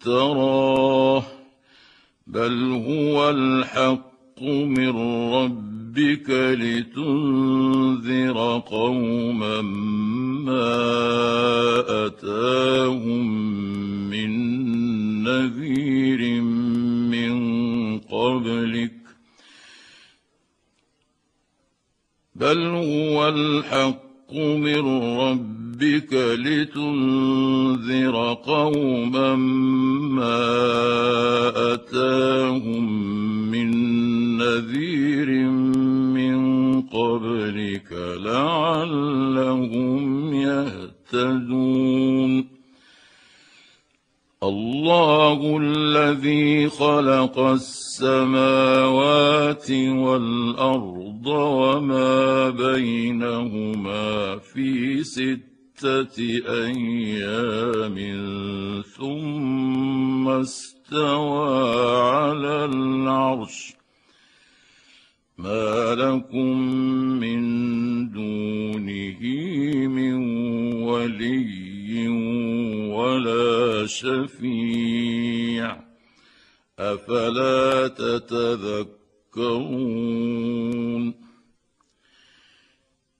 افتراه بل هو الحق من ربك لتنذر قوما ما أتاهم من نذير من قبلك. بل هو الحق من ربك لتنذر قوما ما أتاهم من نذير من قبلك لعلهم يهتدون. الله الذي خلق السماوات والأرض وما بينهما في سته أيام ثم استوى على العرش. ما لكم من دونه من ولي ولا شفيع. أفلا تتذكرون؟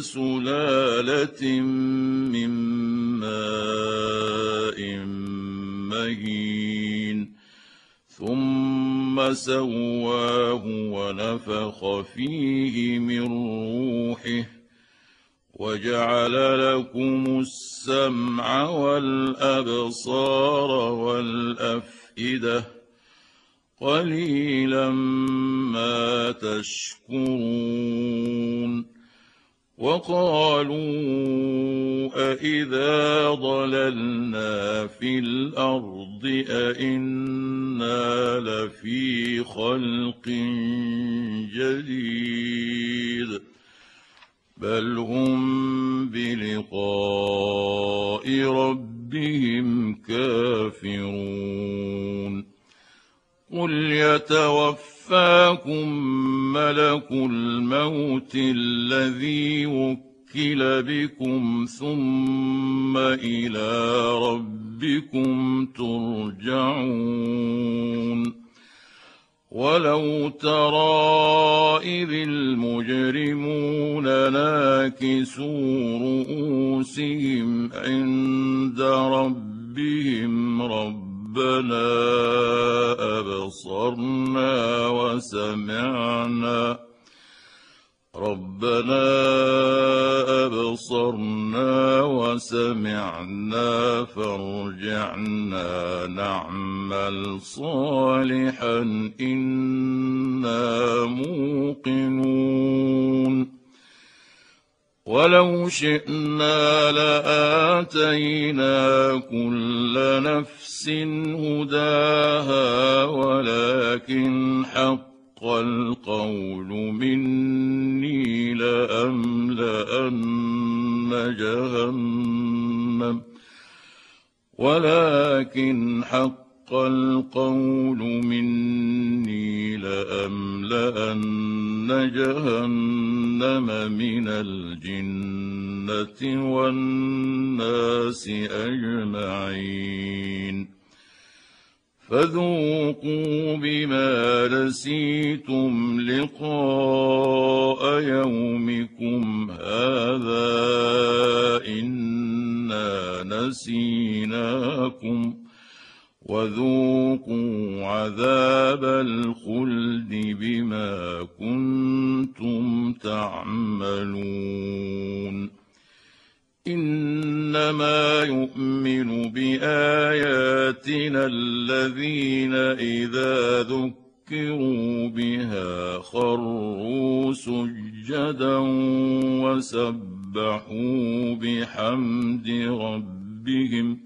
سلالة من ماء مهين ثم سواه ونفخ فيه من روحه وجعل لكم السمع والأبصار والأفئدة قليلا ما تشكرون وقالوا أإذا ضللنا في الأرض أإنا لفي خلق جديد بل هم بلقاء ربهم كافرون قل يتوفاكم ملك الموت الذي وكل بكم ثم إلى ربكم ترجعون ولو ترى اذ المجرمون ناكسوا رؤوسهم عند ربهم رب ربنا أبصرنا وسمعنا. ربنا أبصرنا وسمعنا فارجعنا نعمل صالحا إنا موقنون. ولو شئنا لآتينا كل نفس هداها ولكن حق القول مني لأملأن جهنم ولكن حق حق القول مني لأملأن جهنم من الجنة والناس أجمعين. فذوقوا بما نسيتم لقاء يومكم هذا إنا نسيناكم. وذوقوا عذاب الخلد بما كنتم تعملون. إنما يؤمن بآياتنا الذين إذا ذكروا بها خروا سجدا وسبحوا بحمد ربهم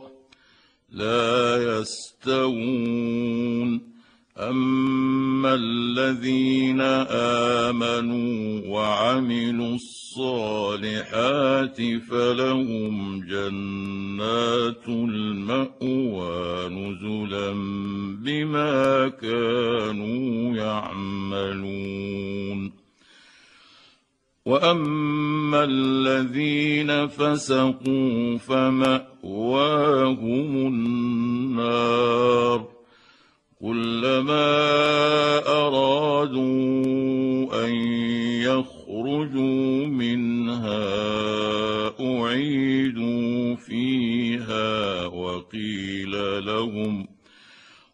لا يستوون. أما الذين آمنوا وعملوا الصالحات فلهم جنات المأوى نزلا بما كانوا يعملون. واما الذين فسقوا فماواهم النار كلما ارادوا ان يخرجوا منها اعيدوا فيها وقيل لهم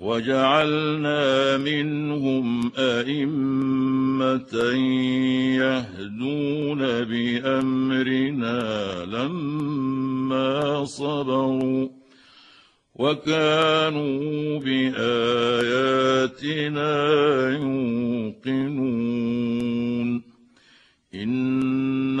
وجعلنا منهم أئمة يهدون بأمرنا لما صبروا وكانوا بآياتنا يوقنون إن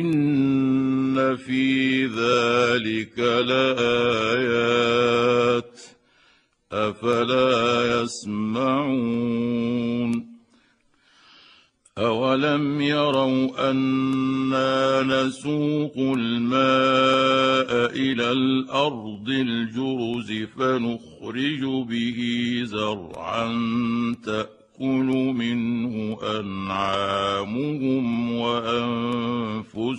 إن في ذلك لآيات أفلا يسمعون أولم يروا أنا نسوق الماء إلى الأرض الجرز فنخرج به زرعا تاكل منه انعامهم وانفسهم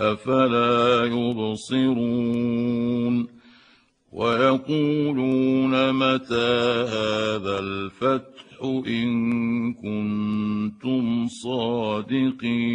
افلا يبصرون ويقولون متى هذا الفتح ان كنتم صادقين